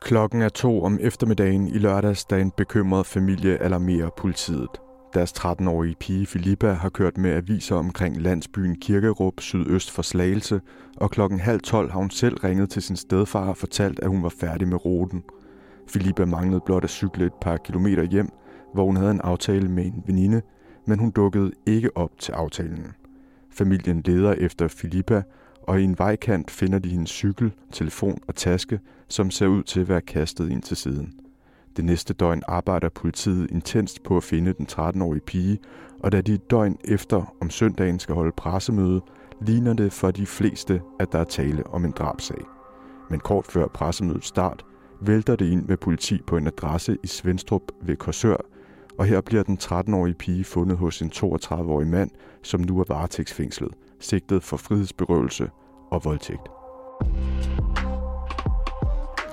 Klokken er to om eftermiddagen i lørdags, da en bekymret familie alarmerer politiet. Deres 13-årige pige Filippa har kørt med aviser omkring landsbyen Kirkerup sydøst for Slagelse, og klokken halv tolv har hun selv ringet til sin stedfar og fortalt, at hun var færdig med ruten. Filippa manglede blot at cykle et par kilometer hjem, hvor hun havde en aftale med en veninde, men hun dukkede ikke op til aftalen. Familien leder efter Filippa, og i en vejkant finder de hendes cykel, telefon og taske, som ser ud til at være kastet ind til siden. Det næste døgn arbejder politiet intenst på at finde den 13-årige pige, og da de et døgn efter om søndagen skal holde pressemøde, ligner det for de fleste, at der er tale om en drabsag. Men kort før pressemødets start, vælter det ind med politi på en adresse i Svendstrup ved Korsør, og her bliver den 13-årige pige fundet hos en 32-årig mand, som nu er varetægtsfængslet, sigtet for frihedsberøvelse og voldtægt.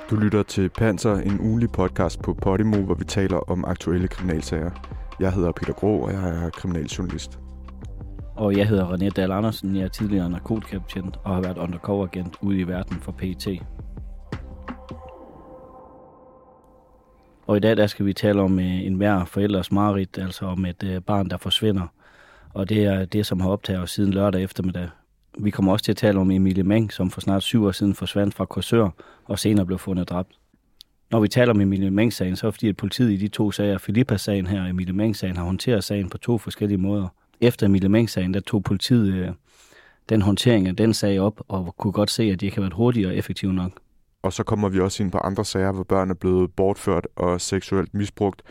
Du lytter til Panser, en ugenlig podcast på Podimo, hvor vi taler om aktuelle kriminalsager. Jeg hedder Peter Grå, og jeg er kriminaljournalist. Og jeg hedder René Dahl Andersen. Jeg er tidligere narkotikabetjent og har været undercover-agent ude i verden for PET. Og i dag der skal vi tale om øh, en hver forældres marit, altså om et øh, barn, der forsvinder. Og det er det, som har optaget os siden lørdag eftermiddag. Vi kommer også til at tale om Emilie Meng, som for snart syv år siden forsvandt fra Korsør og senere blev fundet dræbt. Når vi taler om Emilie Meng-sagen, så er det fordi, at politiet i de to sager, Filippa-sagen her og Emilie Meng-sagen, har håndteret sagen på to forskellige måder. Efter Emilie Meng-sagen, der tog politiet øh, den håndtering af den sag op, og kunne godt se, at de ikke har været hurtige og effektive nok. Og så kommer vi også ind på andre sager, hvor børn er blevet bortført og seksuelt misbrugt,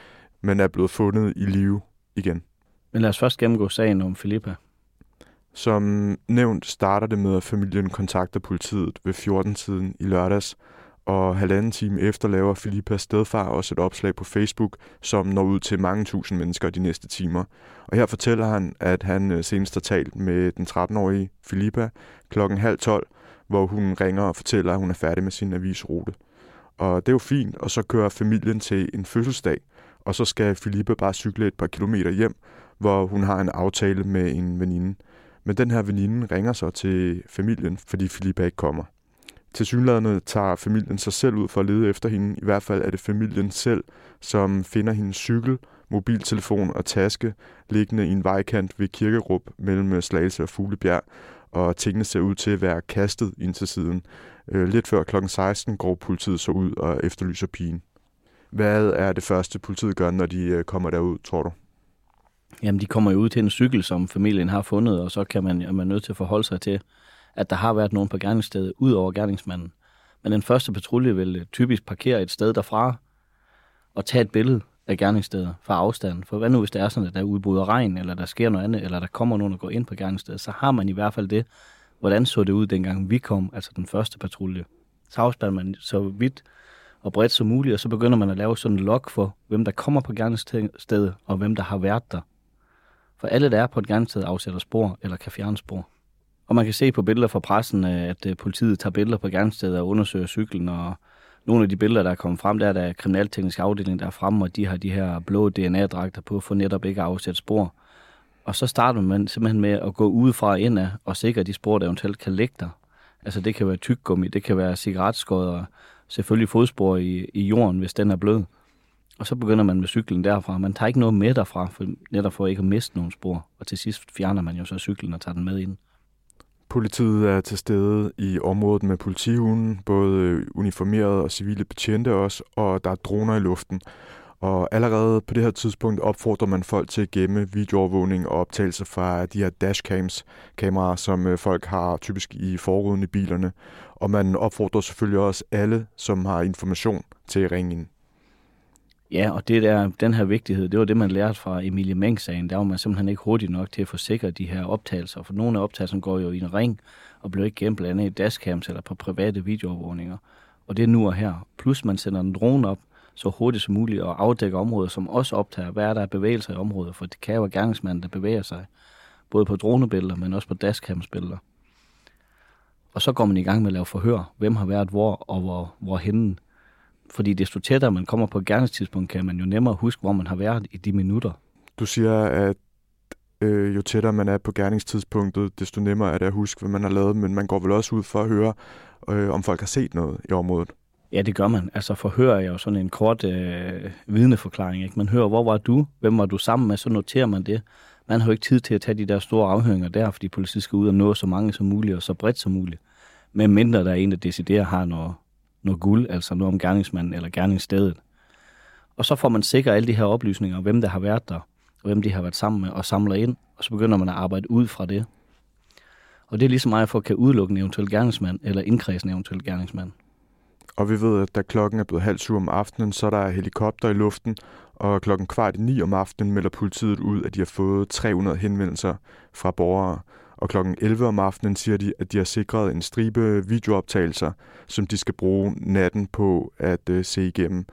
men er blevet fundet i live igen. Men lad os først gennemgå sagen om Filippa. Som nævnt starter det med, at familien kontakter politiet ved 14-tiden i lørdags, og halvanden time efter laver Filippas stedfar også et opslag på Facebook, som når ud til mange tusind mennesker de næste timer. Og her fortæller han, at han øh, senest har talt med den 13-årige Filippa klokken halv 12, hvor hun ringer og fortæller, at hun er færdig med sin avisrute. Og det er jo fint, og så kører familien til en fødselsdag, og så skal Filippa bare cykle et par kilometer hjem, hvor hun har en aftale med en veninde. Men den her veninde ringer så til familien, fordi Filippa ikke kommer. Til synlædende tager familien sig selv ud for at lede efter hende. I hvert fald er det familien selv, som finder hendes cykel, mobiltelefon og taske liggende i en vejkant ved Kirkerup mellem Slagelse og Fuglebjerg, og tingene ser ud til at være kastet ind til siden. Øh, lidt før kl. 16 går politiet så ud og efterlyser pigen. Hvad er det første, politiet gør, når de øh, kommer derud, tror du? Jamen, de kommer jo ud til en cykel, som familien har fundet, og så kan man, er man nødt til at forholde sig til, at der har været nogen på gerningsstedet, ud over gerningsmanden. Men den første patrulje vil øh, typisk parkere et sted derfra, og tage et billede af gerningsstedet fra afstanden. For hvad nu, hvis det er sådan, at der udbryder regn, eller der sker noget andet, eller der kommer nogen, der går ind på gerningsstedet, så har man i hvert fald det. Hvordan så det ud, dengang vi kom, altså den første patrulje? Så afspænder man så vidt og bredt som muligt, og så begynder man at lave sådan en log for, hvem der kommer på gerningsstedet, og hvem der har været der. For alle, der er på et gerningssted, afsætter spor eller kan fjerne spor. Og man kan se på billeder fra pressen, øh, at øh, politiet tager billeder på gerningsstedet og undersøger cyklen, og nogle af de billeder, der er kommet frem, der er der kriminalteknisk afdeling, der er fremme, og de har de her blå DNA-dragter på, for netop ikke at afsætte spor. Og så starter man simpelthen med at gå udefra og indad og sikre de spor, der eventuelt kan lægge der. Altså det kan være tyggegummi, det kan være cigaretskodder, selvfølgelig fodspor i, i jorden, hvis den er blød. Og så begynder man med cyklen derfra. Man tager ikke noget med derfra, for, netop for ikke at miste nogle spor. Og til sidst fjerner man jo så cyklen og tager den med ind. Politiet er til stede i området med politihunden, både øh, uniformerede og civile betjente også, og der er droner i luften. Og allerede på det her tidspunkt opfordrer man folk til at gemme videoovervågning og optagelser fra de her dashcams, kameraer, som øh, folk har typisk i forruden i bilerne. Og man opfordrer selvfølgelig også alle, som har information til at ringe ind. Ja, og det der, den her vigtighed, det var det, man lærte fra Emilie Meng-sagen. Der var man simpelthen ikke hurtigt nok til at forsikre de her optagelser. For nogle af optagelserne går jo i en ring og bliver ikke gemt blandt andet i dashcams eller på private videoovervågninger. Og det er nu og her. Plus man sender en drone op så hurtigt som muligt og afdækker områder, som også optager, hvad er der er bevægelser i området. For det kan jo være gerningsmanden, der bevæger sig. Både på dronebilleder, men også på dashcams-billeder. Og så går man i gang med at lave forhør. Hvem har været hvor og hvor, hvor henne fordi desto tættere man kommer på gerningstidspunkt, kan man jo nemmere huske, hvor man har været i de minutter. Du siger, at øh, jo tættere man er på gerningstidspunktet, desto nemmere er det at huske, hvad man har lavet, men man går vel også ud for at høre, øh, om folk har set noget i området. Ja, det gør man. Altså forhører jeg jo sådan en kort øh, vidneforklaring. Ikke? Man hører, hvor var du? Hvem var du sammen med? Så noterer man det. Man har jo ikke tid til at tage de der store afhøringer der, fordi politiet skal ud og nå så mange som muligt og så bredt som muligt. Men mindre der er en, der deciderer har noget, noget guld, altså noget om gerningsmanden eller gerningsstedet. Og så får man sikret alle de her oplysninger, hvem der har været der, og hvem de har været sammen med, og samler ind, og så begynder man at arbejde ud fra det. Og det er ligesom meget for at kan udelukke en eventuel gerningsmand, eller indkredse en eventuel gerningsmand. Og vi ved, at da klokken er blevet halv syv om aftenen, så er der helikopter i luften, og klokken kvart i ni om aftenen melder politiet ud, at de har fået 300 henvendelser fra borgere. Og klokken 11 om aftenen siger de, at de har sikret en stribe videooptagelser, som de skal bruge natten på at øh, se igennem.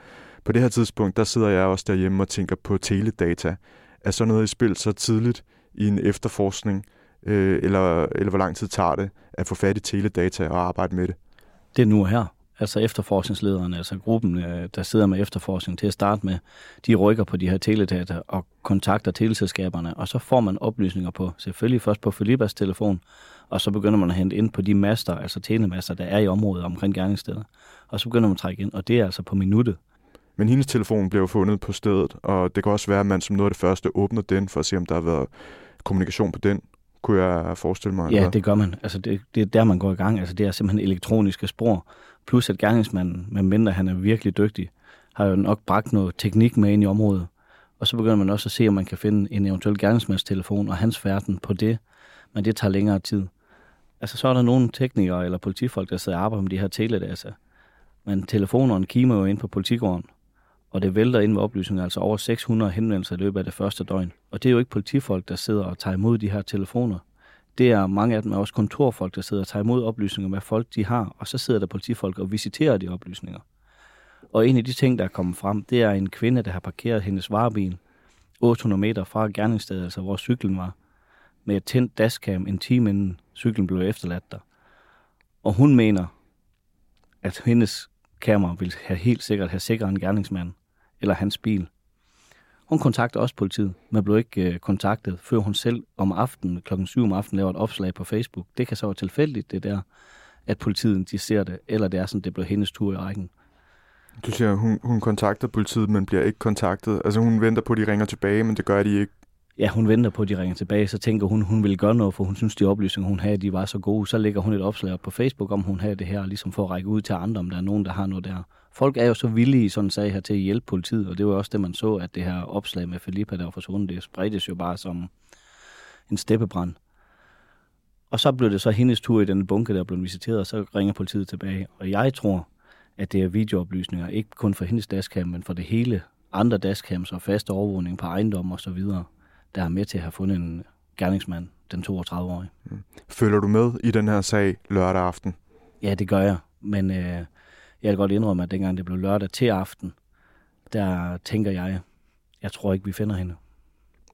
På det her tidspunkt, der sidder jeg også derhjemme og tænker på teledata. Er sådan noget i spil så tidligt i en efterforskning, øh, eller, eller hvor lang tid tager det at få fat i teledata og arbejde med det? Det er nu og her. Altså efterforskningslederne, altså gruppen, øh, der sidder med efterforskning til at starte med, de rykker på de her teledata og kontakter teleselskaberne, og så får man oplysninger på, selvfølgelig først på Filippas telefon, og så begynder man at hente ind på de master, altså telemaster, der er i området omkring gerningsstedet. Og så begynder man at trække ind, og det er altså på minuttet. Men hendes telefon blev fundet på stedet, og det kan også være, at man som noget af det første åbner den, for at se, om der har været kommunikation på den, kunne jeg forestille mig. Ja, eller? det gør man. Altså, det, det er der, man går i gang. Altså, det er simpelthen elektroniske spor. Plus at gerningsmanden, med mindre han er virkelig dygtig, har jo nok bragt noget teknik med ind i området. Og så begynder man også at se, om man kan finde en eventuel gerningsmandstelefon og hans færden på det. Men det tager længere tid. Altså, så er der nogle teknikere eller politifolk, der sidder og arbejder med de her teledata. Men telefonerne kimer jo ind på politigården og det vælter ind med oplysninger, altså over 600 henvendelser i løbet af det første døgn. Og det er jo ikke politifolk, der sidder og tager imod de her telefoner. Det er mange af dem er også kontorfolk, der sidder og tager imod oplysninger, hvad folk de har, og så sidder der politifolk og visiterer de oplysninger. Og en af de ting, der er kommet frem, det er en kvinde, der har parkeret hendes varebil 800 meter fra gerningsstedet, altså hvor cyklen var, med et tændt dashcam en time inden cyklen blev efterladt der. Og hun mener, at hendes kamera vil have helt sikkert have sikret en gerningsmand eller hans bil. Hun kontakter også politiet, men blev ikke øh, kontaktet, før hun selv om aftenen, klokken 7 om aftenen, laver et opslag på Facebook. Det kan så være tilfældigt, det der, at politiet de ser det, eller det er sådan, det bliver hendes tur i rækken. Du siger, hun, hun kontakter politiet, men bliver ikke kontaktet. Altså hun venter på, at de ringer tilbage, men det gør de ikke. Ja, hun venter på, at de ringer tilbage, så tænker hun, hun vil gøre noget, for hun synes, de oplysninger, hun havde, de var så gode. Så lægger hun et opslag på Facebook, om hun havde det her, ligesom for at række ud til andre, om der er nogen, der har noget der folk er jo så villige i sådan en sag her til at hjælpe politiet, og det var også det, man så, at det her opslag med Filippa, der var forsvundet, det spredtes jo bare som en steppebrand. Og så blev det så hendes tur i den bunke, der blev visiteret, og så ringer politiet tilbage. Og jeg tror, at det er videooplysninger, ikke kun for hendes dashcam, men for det hele andre dashcams og faste overvågning på ejendom og så videre, der er med til at have fundet en gerningsmand, den 32-årige. Mm. Følger du med i den her sag lørdag aften? Ja, det gør jeg. Men øh, jeg kan godt indrømme, at dengang det blev lørdag til aften, der tænker jeg, jeg tror ikke, vi finder hende.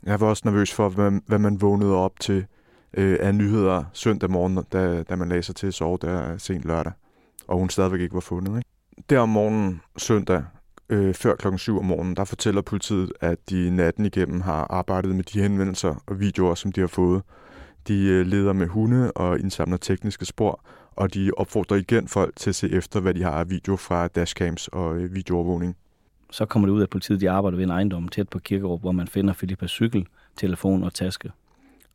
Jeg var også nervøs for, hvad, hvad man vågnede op til øh, af nyheder søndag morgen, da, da man lagde sig til at sove der sent lørdag, og hun stadigvæk ikke var fundet. Ikke? Der om morgenen søndag, øh, før klokken 7 om morgenen, der fortæller politiet, at de natten igennem har arbejdet med de henvendelser og videoer, som de har fået. De øh, leder med hunde og indsamler tekniske spor, og de opfordrer igen folk til at se efter, hvad de har af video fra dashcams og øh, videoovervågning. Så kommer det ud, at politiet de arbejder ved en ejendom tæt på Kirkerup, hvor man finder Filippas cykel, telefon og taske.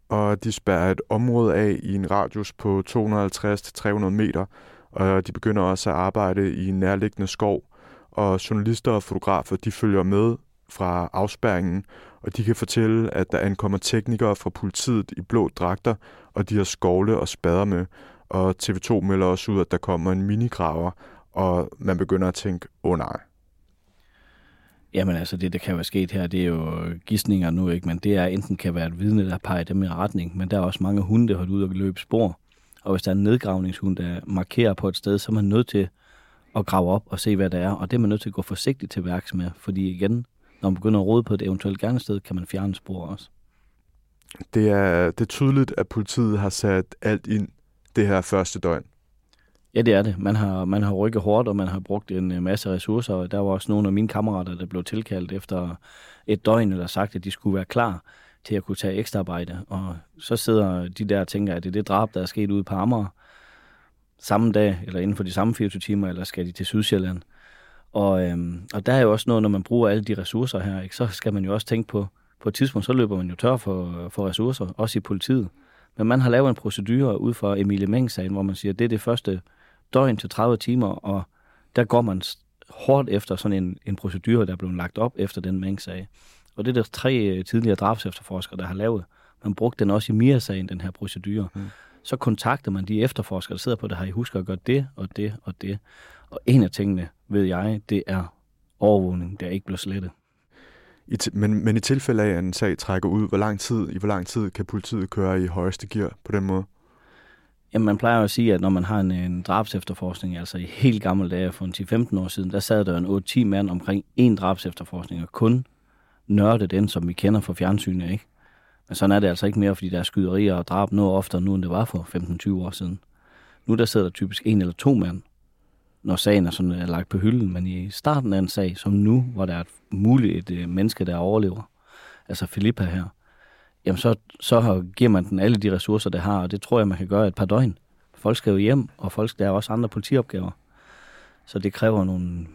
Og de spærrer et område af i en radius på 250-300 meter, og de begynder også at arbejde i en nærliggende skov. Og journalister og fotografer, de følger med fra afspærringen, og de kan fortælle, at der ankommer teknikere fra politiet i blå dragter, og de har skovle og spader med og TV2 melder også ud, at der kommer en minigraver, og man begynder at tænke, åh oh, nej. Jamen altså, det der kan være sket her, det er jo gissninger nu, ikke? men det er enten kan være et vidne, der peger dem i retning, men der er også mange hunde, der har ud og løbe spor. Og hvis der er en nedgravningshund, der markerer på et sted, så er man nødt til at grave op og se, hvad der er. Og det er man nødt til at gå forsigtigt til værks med, fordi igen, når man begynder at rode på et eventuelt gernested, kan man fjerne spor også. Det er, det er tydeligt, at politiet har sat alt ind det her første døgn? Ja, det er det. Man har, man har rykket hårdt, og man har brugt en øh, masse ressourcer. Der var også nogle af mine kammerater, der blev tilkaldt efter et døgn, eller sagt, at de skulle være klar til at kunne tage ekstra arbejde. Og så sidder de der og tænker, at det er det drab, der er sket ude på Amager. samme dag, eller inden for de samme 24 timer, eller skal de til Sydsjælland? Og, øhm, og der er jo også noget, når man bruger alle de ressourcer her, ikke, så skal man jo også tænke på, på et tidspunkt, så løber man jo tør for, for ressourcer, også i politiet. Men man har lavet en procedure ud for Emilie Meng-sagen, hvor man siger, at det er det første døgn til 30 timer, og der går man hårdt efter sådan en, en procedure, der er blevet lagt op efter den Meng-sag. Og det er der tre øh, tidligere drabsefterforskere, der har lavet. Man brugte den også i Mia-sagen, den her procedure. Mm. Så kontakter man de efterforskere, der sidder på det, har I husker at gøre det og det og det. Og en af tingene, ved jeg, det er overvågning, der ikke bliver slettet. I men, men i tilfælde af, at en sag trækker ud, hvor lang tid, i hvor lang tid kan politiet køre i højeste gear på den måde? Jamen, man plejer jo at sige, at når man har en, en drabsefterforskning, altså i helt gamle dage for 10-15 år siden, der sad der en 8-10 mand omkring en drabsefterforskning, og kun nørde den, som vi kender fra fjernsynet, ikke? Men sådan er det altså ikke mere, fordi der er skyderier og drab noget oftere nu, end det var for 15-20 år siden. Nu der sidder der typisk en eller to mand, når sagen er sådan er lagt på hylden, men i starten af en sag, som nu, hvor der er et muligt et, øh, menneske, der overlever, altså Filippa her, jamen så, så giver man den alle de ressourcer, det har, og det tror jeg, man kan gøre et par døgn. Folk skal jo hjem, og folk, der er også andre politiopgaver. Så det kræver nogle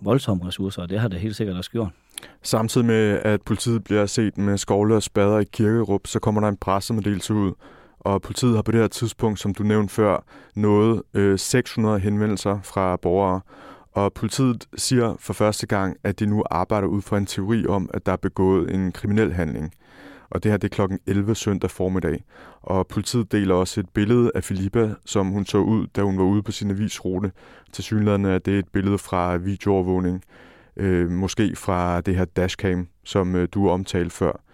voldsomme ressourcer, og det har det helt sikkert også gjort. Samtidig med, at politiet bliver set med skovle og spader i Kirkerup, så kommer der en pressemeddelelse ud, og politiet har på det her tidspunkt, som du nævnte før, nået øh, 600 henvendelser fra borgere. Og politiet siger for første gang, at de nu arbejder ud fra en teori om, at der er begået en kriminel handling. Og det her det er klokken 11 søndag formiddag. Og politiet deler også et billede af Filippa, som hun så ud, da hun var ude på sin avisrute. Til synligheden er det et billede fra videoovervågning. Øh, måske fra det her dashcam, som øh, du omtalte før.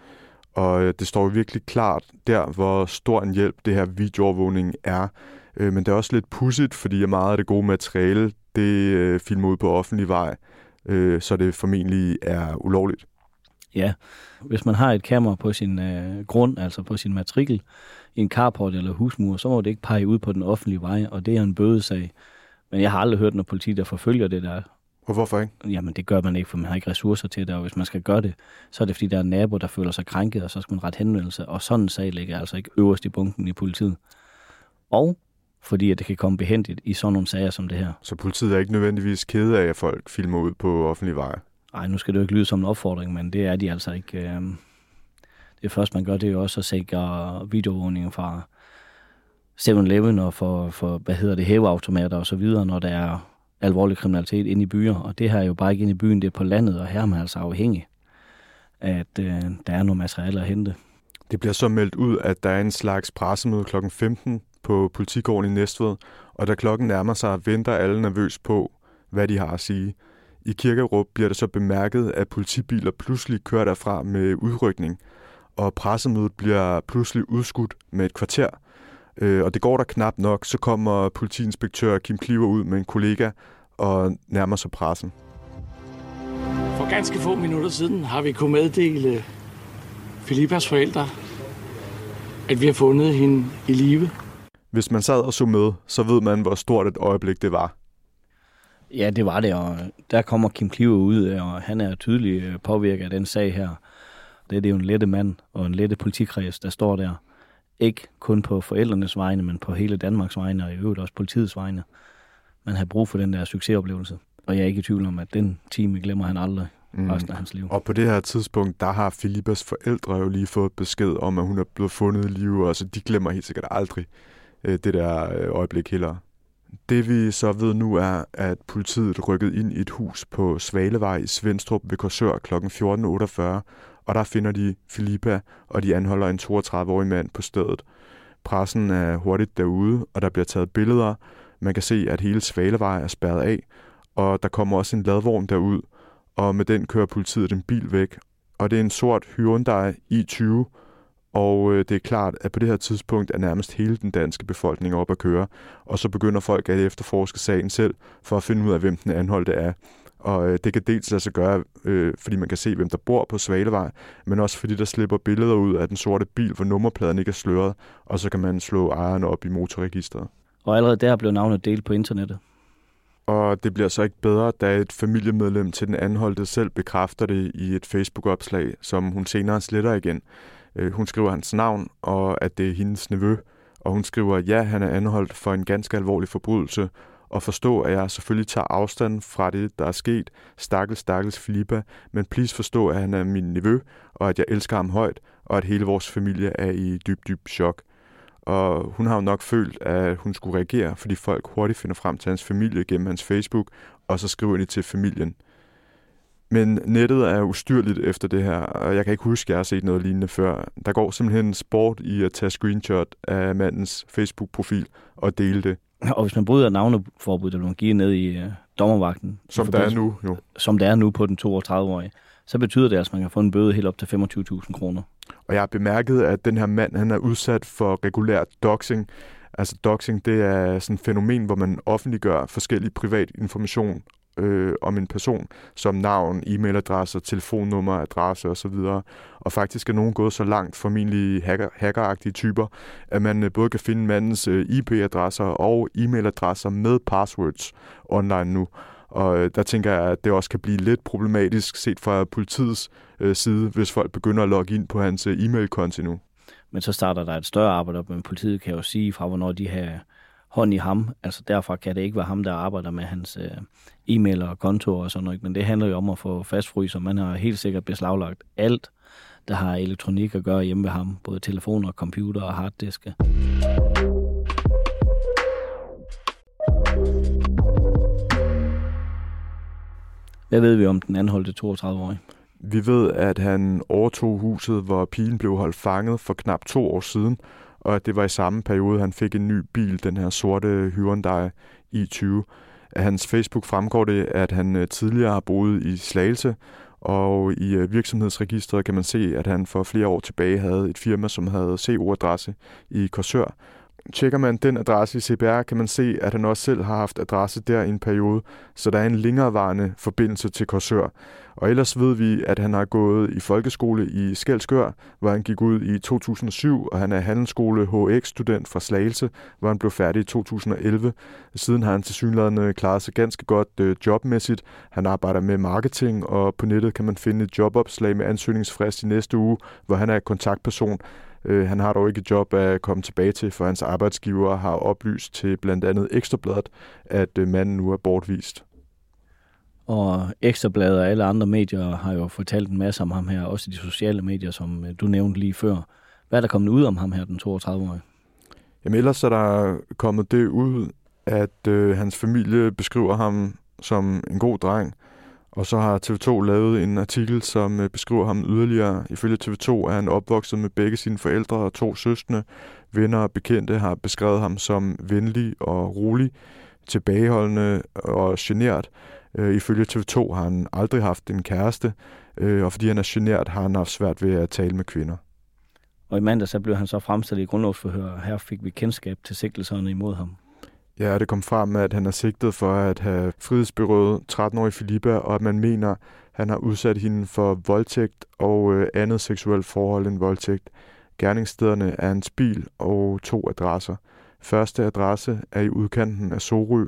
Og øh, det står virkelig klart der, hvor stor en hjælp det her videoovervågning er. Øh, men det er også lidt pudsigt, fordi meget af det gode materiale, det øh, filmer ud på offentlig vej, øh, så det formentlig er ulovligt. Ja, hvis man har et kamera på sin øh, grund, altså på sin matrikel, i en carport eller husmur, så må det ikke pege ud på den offentlige vej, og det er en bødesag. Men jeg har aldrig hørt noget politi, der forfølger det der. Og hvorfor ikke? Jamen, det gør man ikke, for man har ikke ressourcer til det, og hvis man skal gøre det, så er det, fordi der er en nabo, der føler sig krænket, og så skal man ret henvendelse, og sådan en sag ligger altså ikke øverst i bunken i politiet. Og fordi at det kan komme behendigt i sådan nogle sager som det her. Så politiet er ikke nødvendigvis kede af, at folk filmer ud på offentlig vej? Nej, nu skal det jo ikke lyde som en opfordring, men det er de altså ikke. Øhm, det første, man gør, det er jo også at sikre videoovervågning fra 7-Eleven og for, for, hvad hedder det, hæveautomater og så videre, når der er alvorlig kriminalitet inde i byer. Og det her er jo bare ikke inde i byen, det er på landet, og her er man altså afhængig af, at øh, der er noget materiale at hente. Det bliver så meldt ud, at der er en slags pressemøde kl. 15 på politigården i Næstved, og da klokken nærmer sig, venter alle nervøs på, hvad de har at sige. I Kirkerup bliver det så bemærket, at politibiler pludselig kører derfra med udrykning, og pressemødet bliver pludselig udskudt med et kvarter. Øh, og det går der knap nok, så kommer politiinspektør Kim Kliver ud med en kollega og nærmer sig pressen. For ganske få minutter siden har vi kunnet meddele Filippas forældre, at vi har fundet hende i live. Hvis man sad og så med, så ved man, hvor stort et øjeblik det var. Ja, det var det, og der kommer Kim Kliver ud, og han er tydeligt øh, påvirket af den sag her. Det er, det jo en lette mand og en lette politikreds, der står der. Ikke kun på forældrenes vegne, men på hele Danmarks vegne, og i øvrigt også politiets vegne. Man har brug for den der succesoplevelse. Og jeg er ikke i tvivl om, at den time glemmer han aldrig mm. resten af hans liv. Og på det her tidspunkt, der har Filippas forældre jo lige fået besked om, at hun er blevet fundet i live, og så de glemmer helt sikkert aldrig øh, det der øh, øjeblik heller. Det vi så ved nu er, at politiet rykket ind i et hus på Svalevej i Svendstrup ved Korsør kl. 14.48, og der finder de Filippa, og de anholder en 32-årig mand på stedet. Pressen er hurtigt derude, og der bliver taget billeder. Man kan se, at hele Svalevej er spærret af, og der kommer også en ladvogn derud, og med den kører politiet en bil væk. Og det er en sort Hyundai i20, og øh, det er klart, at på det her tidspunkt er nærmest hele den danske befolkning op at køre, og så begynder folk at efterforske sagen selv, for at finde ud af, hvem den anholdte er. Og øh, det kan dels lade sig gøre, øh, fordi man kan se, hvem der bor på Svalevej, men også fordi der slipper billeder ud af den sorte bil, hvor nummerpladen ikke er sløret, og så kan man slå ejeren op i motorregistret. Og allerede der blev navnet delt på internettet. Og det bliver så ikke bedre, da et familiemedlem til den anholdte selv bekræfter det i et Facebook-opslag, som hun senere sletter igen. Øh, hun skriver hans navn, og at det er hendes nevø, Og hun skriver, ja, han er anholdt for en ganske alvorlig forbrydelse, og forstå, at jeg selvfølgelig tager afstand fra det, der er sket. Stakkels, stakkels Filippa, men please forstå, at han er min nevø, og at jeg elsker ham højt, og at hele vores familie er i dyb, dyb chok. Og hun har jo nok følt, at hun skulle reagere, fordi folk hurtigt finder frem til hans familie gennem hans Facebook, og så skriver de til familien. Men nettet er ustyrligt efter det her, og jeg kan ikke huske, at jeg har set noget lignende før. Der går simpelthen sport i at tage screenshot af mandens Facebook-profil og dele det. Og hvis man bryder navneforbud, der bliver givet ned i uh, dommervagten, som der er nu, jo. Som der er nu på den 32-årige, så betyder det, at man kan få en bøde helt op til 25.000 kroner. Og jeg har bemærket, at den her mand, han er udsat for regulær doxing. Altså doxing, det er sådan et fænomen, hvor man offentliggør forskellig privat information øh, om en person, som navn, e-mailadresse, telefonnummer, adresse osv. Og faktisk er nogen gået så langt, formentlig hacker, hackeragtige typer, at man øh, både kan finde mandens øh, IP-adresser og e-mailadresser med passwords online nu. Og øh, der tænker jeg, at det også kan blive lidt problematisk set fra politiets øh, side, hvis folk begynder at logge ind på hans øh, e-mail-konti nu. Men så starter der et større arbejde op, men politiet kan jo sige fra, hvornår de har hånd i ham. Altså derfor kan det ikke være ham, der arbejder med hans øh, e-mail og kontor og sådan noget. Men det handler jo om at få fastfryser. Man har helt sikkert beslaglagt alt, der har elektronik at gøre hjemme ved ham. Både telefoner, computer og harddiske. Hvad ved vi om den anholdte 32-årige? Vi ved, at han overtog huset, hvor pigen blev holdt fanget for knap to år siden, og at det var i samme periode, han fik en ny bil, den her sorte Hyundai i20. Af hans Facebook fremgår det, at han øh, tidligere har boet i Slagelse, og i øh, virksomhedsregistret kan man se, at han for flere år tilbage havde et firma, som havde CO-adresse i Korsør. Tjekker man den adresse i CPR, kan man se, at han også selv har haft adresse der i en periode, så der er en længerevarende forbindelse til Korsør. Og ellers ved vi, at han har gået i folkeskole i Skelskør, hvor han gik ud i 2007, og han er handelsskole HX-student fra Slagelse, hvor han blev færdig i 2011. Siden har han til synligheden klaret sig ganske godt øh, jobmæssigt. Han arbejder med marketing, og på nettet kan man finde et jobopslag med ansøgningsfrist i næste uge, hvor han er kontaktperson. Øh, han har dog ikke et job at komme tilbage til, for hans arbejdsgiver har oplyst til blandt andet Ekstrabladet, at øh, manden nu er bortvist. Og Ekstrabladet og alle andre medier har jo fortalt en masse om ham her, også de sociale medier, som øh, du nævnte lige før. Hvad er der kommet ud om ham her, den 32-årige? Jamen ellers er der kommet det ud, at øh, hans familie beskriver ham som en god dreng, og så har TV2 lavet en artikel, som øh, beskriver ham yderligere. Ifølge TV2 er han opvokset med begge sine forældre og to søstre. Venner og bekendte har beskrevet ham som venlig og rolig, tilbageholdende og genert. Øh, ifølge TV2 har han aldrig haft en kæreste, øh, og fordi han er genert, har han haft svært ved at tale med kvinder. Og i mandag så blev han så fremstillet i grundlovsforhør. Her fik vi kendskab til sigtelserne imod ham. Ja, det kom frem, at han er sigtet for at have frihedsberøvet 13-årige Filippa, og at man mener, at han har udsat hende for voldtægt og øh, andet seksuelt forhold end voldtægt. Gerningsstederne er hans bil og to adresser. Første adresse er i udkanten af Sorø,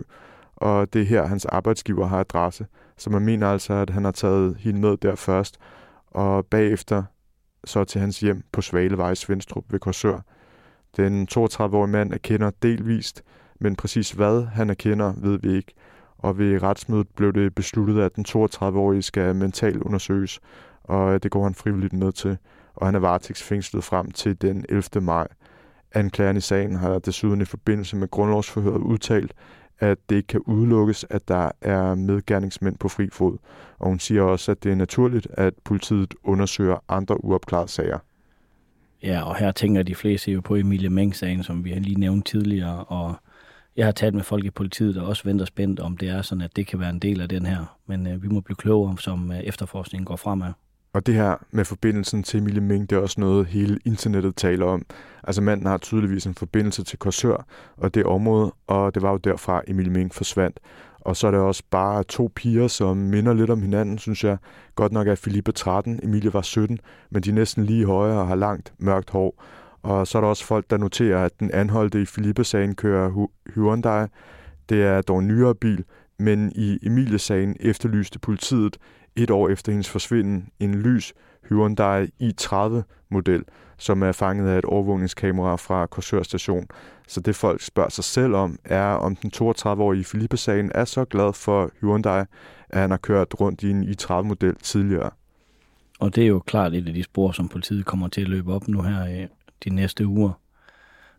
og det er her, hans arbejdsgiver har adresse. Så man mener altså, at han har taget hende med der først, og bagefter så til hans hjem på Svalevej i Svendstrup ved Korsør. Den 32-årige mand er kender delvist, men præcis hvad han erkender, ved vi ikke. Og ved retsmødet blev det besluttet, at den 32-årige skal mentalt undersøges, og øh, det går han frivilligt med til. Og han er varetægtsfængslet frem til den 11. maj. Anklageren i sagen har desuden i forbindelse med grundlovsforhøret udtalt, at det ikke kan udelukkes, at der er medgerningsmænd på fri fod. Og hun siger også, at det er naturligt, at politiet undersøger andre uopklarede sager. Ja, og her tænker de fleste jo på Emilie Meng-sagen, som vi har lige nævnt tidligere, og jeg har talt med folk i politiet, der også venter spændt, om det er sådan, at det kan være en del af den her. Men øh, vi må blive klogere, som øh, efterforskningen går fremad. Og det her med forbindelsen til Emilie Ming, det er også noget, hele internettet taler om. Altså manden har tydeligvis en forbindelse til Korsør og det område, og det var jo derfra, Emilie Ming forsvandt. Og så er der også bare to piger, som minder lidt om hinanden, synes jeg. Godt nok er Filippe 13, Emilie var 17, men de er næsten lige højere og har langt mørkt hår. Og så er der også folk, der noterer, at den anholdte i Filippe-sagen kører Hyundai. Det er dog en nyere bil. men i Emilie-sagen efterlyste politiet et år efter hendes forsvinden en lys Hyundai i30-model, som er fanget af et overvågningskamera fra Korsør station. Så det folk spørger sig selv om, er om den 32-årige Filippe-sagen er så glad for Hyundai, at han har kørt rundt i en i30-model tidligere. Og det er jo klart et af de spor, som politiet kommer til at løbe op nu her øh, de næste uger.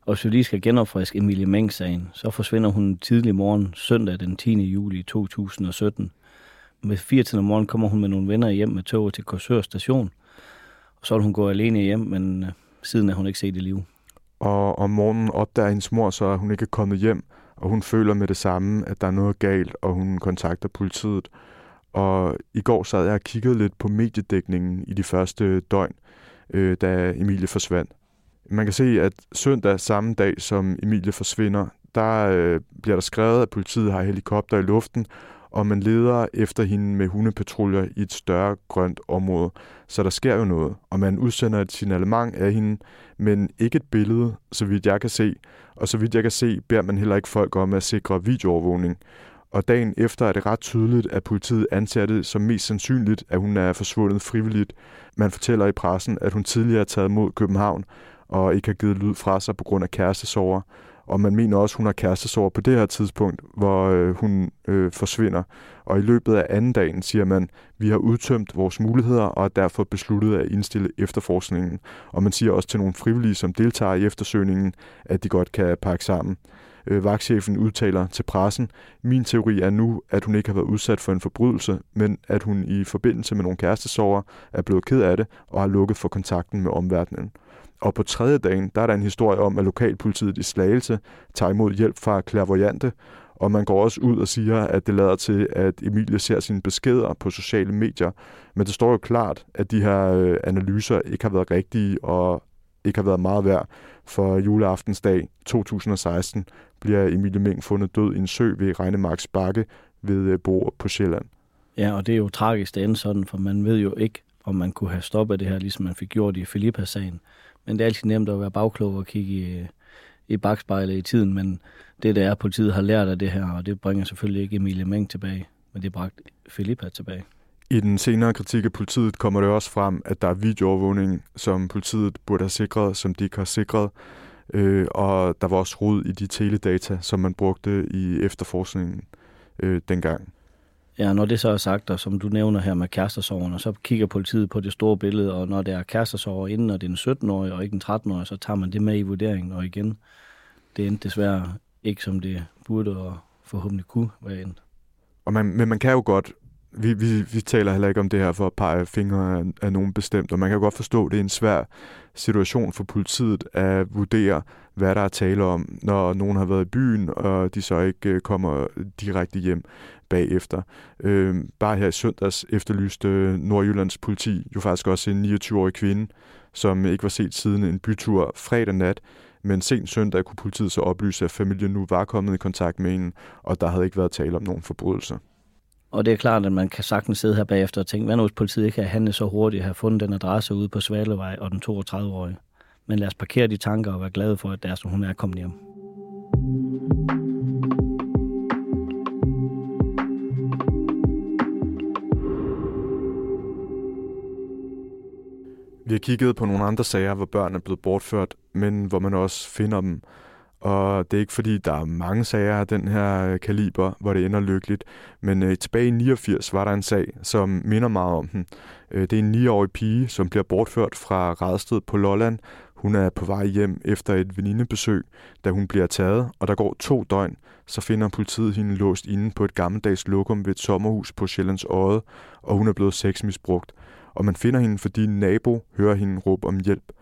Og hvis vi lige skal genopfriske Emilie Meng-sagen, så forsvinder hun tidlig morgen søndag den 10. juli 2017. Med 4 om morgenen kommer hun med nogle venner hjem med toget til Korsør station. Og så vil hun gå alene hjem, men øh, siden er hun ikke set i live. Og om morgenen opdager hendes mor så, at hun ikke er kommet hjem, og hun føler med det samme, at der er noget galt, og hun kontakter politiet. Og i går sad jeg og kiggede lidt på mediedækningen i de første døgn, øh, da Emilie forsvandt. Man kan se, at søndag samme dag, som Emilie forsvinder, der øh, bliver der skrevet, at politiet har helikopter i luften, og man leder efter hende med hundepatruljer i et større grønt område. Så der sker jo noget, og man udsender et signalement af hende, men ikke et billede, så vidt jeg kan se. Og så vidt jeg kan se, beder man heller ikke folk om at sikre videoovervågning. Og dagen efter er det ret tydeligt, at politiet anser det som mest sandsynligt, at hun er forsvundet frivilligt. Man fortæller i pressen, at hun tidligere er taget mod København, og ikke har givet lyd fra sig på grund af kærestesover. Og man mener også, at hun har kærestesover på det her tidspunkt, hvor øh, hun øh, forsvinder. Og i løbet af anden dagen siger man, vi har udtømt vores muligheder og er derfor besluttet at indstille efterforskningen. Og man siger også til nogle frivillige, som deltager i eftersøgningen, at de godt kan pakke sammen. Øh, vagtchefen udtaler til pressen, min teori er nu, at hun ikke har været udsat for en forbrydelse, men at hun i forbindelse med nogle kærestesover er blevet ked af det og har lukket for kontakten med omverdenen. Og på tredje dagen, der er der en historie om, at lokalpolitiet i Slagelse tager imod hjælp fra klavoyante, og man går også ud og siger, at det lader til, at Emilie ser sine beskeder på sociale medier. Men det står jo klart, at de her øh, analyser ikke har været rigtige og ikke har været meget værd. For juleaftensdag 2016 bliver Emilie Meng fundet død i en sø ved Regnemarks Bakke ved øh, Bor på Sjælland. Ja, og det er jo tragisk, det ender sådan, for man ved jo ikke, om man kunne have stoppet det her, ligesom man fik gjort i Filippa-sagen. Men det er altid nemt at være bagklog og kigge i, i bagspejlet i tiden, men det der er, politiet har lært af det her, og det bringer selvfølgelig ikke Emilie Meng tilbage, men det bragte Filippa tilbage. I den senere kritik af politiet kommer det også frem, at der er videoovervågning, som politiet burde have sikret, som de ikke har sikret. Øh, og der var også rod i de teledata, som man brugte i efterforskningen øh, dengang. Ja, når det så er sagt, og som du nævner her med kærestersoverne, så kigger politiet på det store billede, og når det er kærestesover inden, og det er en 17-årig og ikke en 13-årig, så tager man det med i vurderingen, og igen, det endte desværre ikke som det burde og forhåbentlig kunne være endt. Og man, men man kan jo godt, vi, vi, vi taler heller ikke om det her for at pege fingre af, af nogen bestemt, og man kan jo godt forstå, at det er en svær situation for politiet at vurdere, hvad der er tale om, når nogen har været i byen, og de så ikke øh, kommer direkte hjem bagefter. Øh, bare her i søndags efterlyste Nordjyllands politi jo faktisk også en 29-årig kvinde, som ikke var set siden en bytur fredag nat, men sent søndag kunne politiet så oplyse, at familien nu var kommet i kontakt med hende, og der havde ikke været tale om nogen forbrydelser. Og det er klart, at man kan sagtens sidde her bagefter og tænke, hvad nu hvis politiet ikke havde handlet så hurtigt, have fundet den adresse ude på Svalevej og den 32-årige. Men lad os parkere de tanker og være glade for, at deres hun er kommet hjem. Vi har kigget på nogle andre sager, hvor børn er blevet bortført, men hvor man også finder dem. Og det er ikke fordi, der er mange sager af den her øh, kaliber, hvor det ender lykkeligt. Men øh, tilbage i 89 var der en sag, som minder meget om den. Øh, det er en 9-årig pige, som bliver bortført fra Radsted på Lolland. Hun er på vej hjem efter et venindebesøg, da hun bliver taget, og der går to døgn, så finder politiet hende låst inde på et gammeldags lokum ved et sommerhus på Sjællands Øde, og hun er blevet sexmisbrugt og man finder hende, fordi en nabo hører hende råbe om hjælp.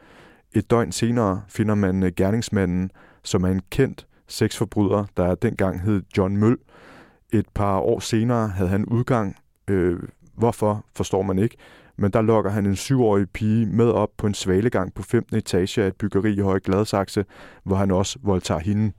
Et døgn senere finder man øh, gerningsmanden, som er en kendt sexforbryder, der dengang hed John Møll. Et par år senere havde han udgang. Øh, hvorfor, forstår man ikke. Men der lokker han en syvårig pige med op på en svalegang på 15. etage af et byggeri i Høje Gladsaxe, hvor han også voldtager hende.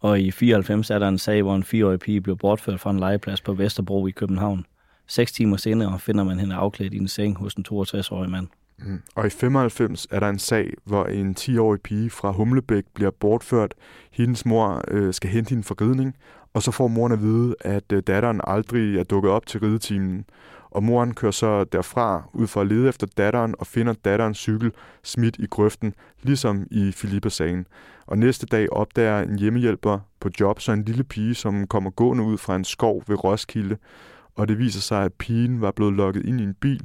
Og i 94 er der en sag, hvor en fireårig pige blev bortført fra en legeplads på Vesterbro i København. Seks timer senere finder man hende afklædt i en seng hos en 62-årig mand. Mm. Og i 95 er der en sag, hvor en 10-årig pige fra Humlebæk bliver bortført. Hendes mor øh, skal hente hende for ridning, og så får moren at vide, at øh, datteren aldrig er dukket op til ridetimen. Og moren kører så derfra ud for at lede efter datteren og finder datterens cykel smidt i grøften, ligesom i Filippa-sagen. Og næste dag opdager en hjemmehjælper på job så en lille pige, som kommer gående ud fra en skov ved Roskilde. Og det viser sig, at pigen var blevet lukket ind i en bil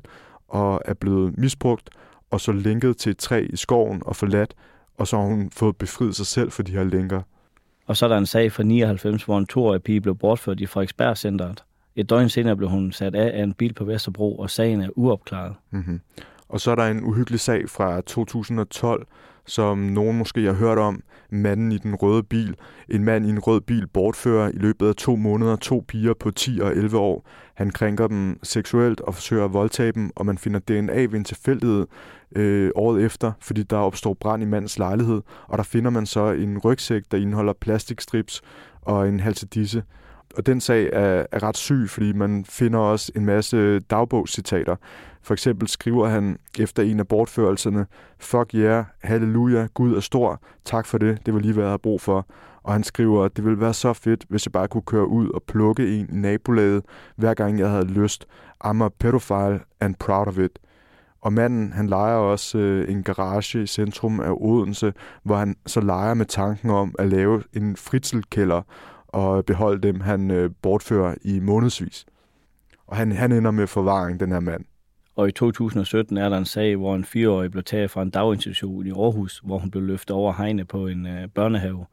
og er blevet misbrugt, og så lænket til et træ i skoven og forladt, og så har hun fået befriet sig selv for de her lænker. Og så er der en sag fra 99, hvor en toårig pige blev bortført i Frederiksberg-centret. Et døgn senere blev hun sat af af en bil på Vesterbro, og sagen er uopklaret. Mm-hmm. Og så er der en uhyggelig sag fra 2012, som nogen måske har hørt om. Manden i den røde bil. En mand i en rød bil bortfører i løbet af to måneder to piger på 10 og 11 år. Han krænker dem seksuelt og forsøger at voldtage dem, og man finder DNA ved en tilfældighed øh, året efter, fordi der opstår brand i mandens lejlighed, og der finder man så en rygsæk, der indeholder plastikstrips og en halsedisse. Og den sag er, er ret syg, fordi man finder også en masse dagbogscitater. For eksempel skriver han efter en af bortførelserne, Fuck yeah, halleluja, Gud er stor, tak for det, det var lige, hvad jeg havde brug for. Og han skriver, at det ville være så fedt, hvis jeg bare kunne køre ud og plukke en i nabolaget, hver gang jeg havde lyst. I'm a pedophile and proud of it. Og manden, han leger også øh, en garage i centrum af Odense, hvor han så leger med tanken om at lave en fritselkælder og beholde dem, han øh, bortfører i månedsvis. Og han, han ender med forvaring, den her mand. Og i 2017 er der en sag, hvor en fireårig blev taget fra en daginstitution i Aarhus, hvor hun blev løftet over hegnet på en øh, børnehave.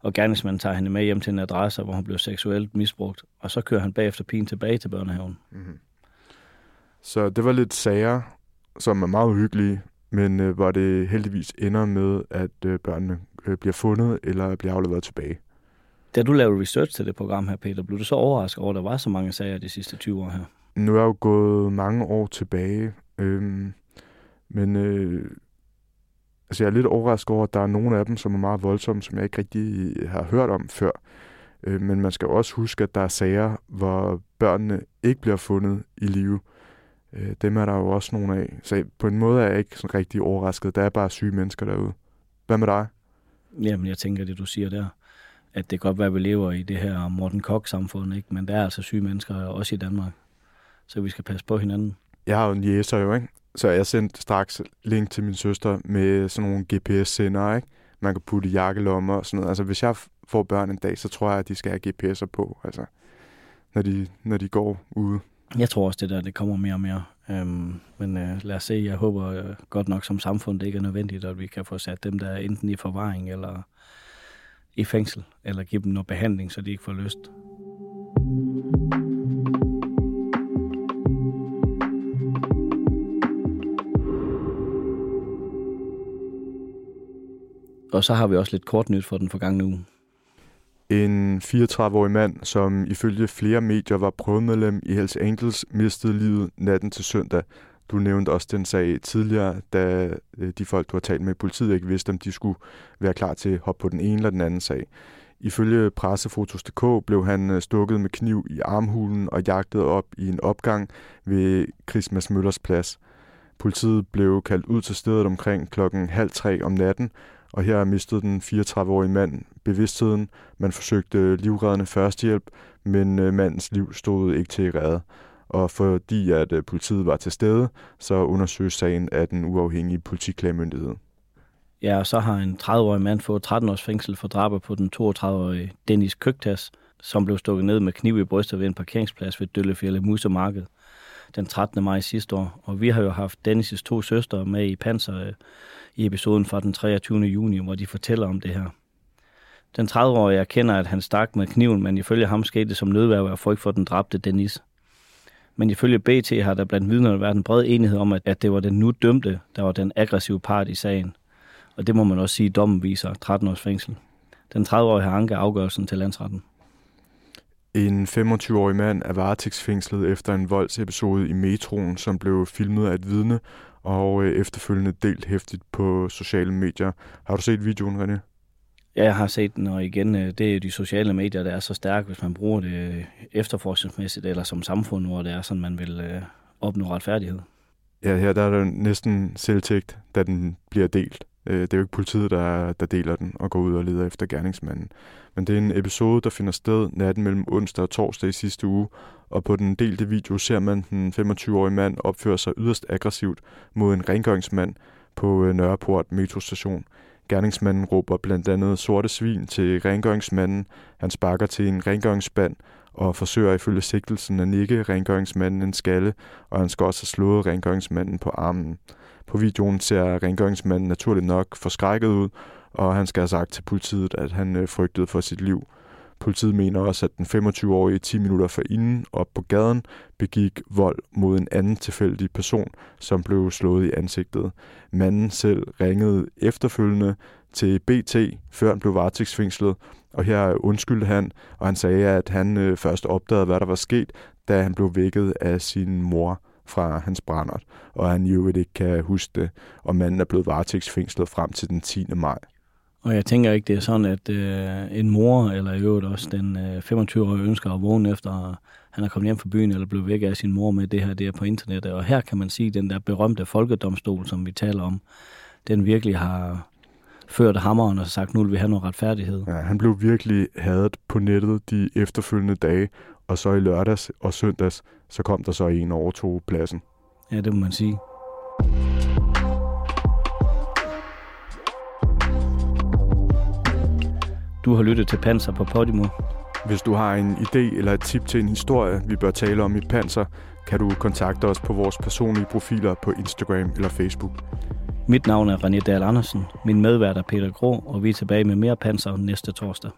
Og gerningsmanden tager hende med hjem til en adresse, hvor hun blev seksuelt misbrugt. Og så kører han bagefter pigen tilbage til børnehaven. Mm-hmm. Så det var lidt sager, som er meget uhyggelige, men øh, hvor det heldigvis ender med, at øh, børnene øh, bliver fundet eller bliver afleveret tilbage. Da du lavede research til det program her, Peter, blev du så overrasket over, at der var så mange sager de sidste 20 år her? Nu er jeg jo gået mange år tilbage, øhm, men øh, altså jeg er lidt overrasket over, at der er nogle af dem, som er meget voldsomme, som jeg ikke rigtig har hørt om før. Øh, men man skal også huske, at der er sager, hvor børnene ikke bliver fundet i live. Øh, dem er der jo også nogle af. Så på en måde er jeg ikke sådan rigtig overrasket. Der er bare syge mennesker derude. Hvad med dig? Jamen, jeg tænker det, du siger der at det kan godt være, at vi lever i det her Morten Kok-samfund, ikke? men der er altså syge mennesker også i Danmark. Så vi skal passe på hinanden. Jeg har jo en jæser jo, ikke? Så jeg sendte straks link til min søster med sådan nogle GPS-sender, ikke? Man kan putte i jakkelommer og sådan noget. Altså, hvis jeg får børn en dag, så tror jeg, at de skal have GPS'er på, altså, når de, når de går ude. Jeg tror også, det der det kommer mere og mere. Øhm, men øh, lad os se, jeg håber øh, godt nok som samfund, det ikke er nødvendigt, at vi kan få sat dem der enten i forvaring eller i fængsel, eller give dem noget behandling, så de ikke får lyst. Og så har vi også lidt kort nyt for den forgangne uge. En 34-årig mand, som ifølge flere medier var prøvemedlem i Hells Angels, mistede livet natten til søndag, du nævnte også den sag tidligere, da øh, de folk, du har talt med i politiet, ikke vidste, om de skulle være klar til at hoppe på den ene eller den anden sag. Ifølge pressefotos.dk blev han øh, stukket med kniv i armhulen og jagtet op i en opgang ved Christmas Møllers plads. Politiet blev kaldt ud til stedet omkring klokken halv tre om natten, og her mistede den 34-årige mand bevidstheden. Man forsøgte livreddende førstehjælp, men øh, mandens liv stod ikke til redde og fordi at øh, politiet var til stede, så undersøges sagen af den uafhængige politiklagemyndighed. Ja, og så har en 30-årig mand fået 13 års fængsel for drabet på den 32-årige Dennis Køgtas, som blev stukket ned med kniv i brystet ved en parkeringsplads ved Døllefjælde Musemarked den 13. maj sidste år. Og vi har jo haft Dennis' to søstre med i Panser øh, i episoden fra den 23. juni, hvor de fortæller om det her. Den 30-årige erkender, at han stak med kniven, men ifølge ham skete det som nødværv af frygt for den dræbte Dennis. Men ifølge BT har der blandt vidnerne været en bred enighed om, at det var den nu dømte, der var den aggressive part i sagen. Og det må man også sige, at dommen viser 13 års fængsel. Den 30-årige har anket afgørelsen til landsretten. En 25-årig mand er varetægtsfængslet efter en voldsepisode i metroen, som blev filmet af et vidne og øh, efterfølgende delt hæftigt på sociale medier. Har du set videoen, René? Ja, jeg har set den, og igen, øh, det er de sociale medier, der er så stærke, hvis man bruger det øh, efterforskningsmæssigt, eller som samfund, hvor det er sådan, man vil øh, opnå retfærdighed. Ja, her der er der næsten selvtægt, da den bliver delt. Øh, det er jo ikke politiet, der, der deler den og går ud og leder efter gerningsmanden. Men det er en episode, der finder sted natten mellem onsdag og torsdag i sidste uge, og på den delte video ser man den 25-årige mand opføre sig yderst aggressivt mod en rengøringsmand på Nørreport metrostation. Gerningsmanden råber blandt andet sorte svin til rengøringsmanden, han sparker til en rengøringsband og forsøger ifølge sigtelsen at nikke rengøringsmanden en skalle, og han skal også have slået rengøringsmanden på armen. På videoen ser rengøringsmanden naturligt nok forskrækket ud, og han skal have sagt til politiet, at han øh, frygtede for sit liv. Politiet mener også, at den 25-årige 10 minutter forinden op på gaden begik vold mod en anden tilfældig person, som blev slået i ansigtet. Manden selv ringede efterfølgende til BT, før han blev varetægtsfængslet, og her undskyldte han, og han sagde, at han øh, først opdagede, hvad der var sket, da han blev vækket af sin mor fra hans brændert, og han jo ikke kan huske det, og manden er blevet varetægtsfængslet frem til den 10. maj. Og jeg tænker ikke, det er sådan, at øh, en mor, eller i øvrigt også den øh, 25-årige ønsker at vågne efter, han er kommet hjem fra byen, eller blevet væk af sin mor med det her, det er på internettet. Og her kan man sige, at den der berømte folkedomstol, som vi taler om, den virkelig har ført hammeren og sagt, nu vil vi have noget retfærdighed. Ja, han blev virkelig hadet på nettet de efterfølgende dage, og så i lørdags og søndags, så kom der så en og overtog pladsen. Ja, det må man sige. Du har lyttet til Panser på Podimo. Hvis du har en idé eller et tip til en historie, vi bør tale om i Panser, kan du kontakte os på vores personlige profiler på Instagram eller Facebook. Mit navn er René Dahl Andersen, min medvært er Peter Grå, og vi er tilbage med mere Panser næste torsdag.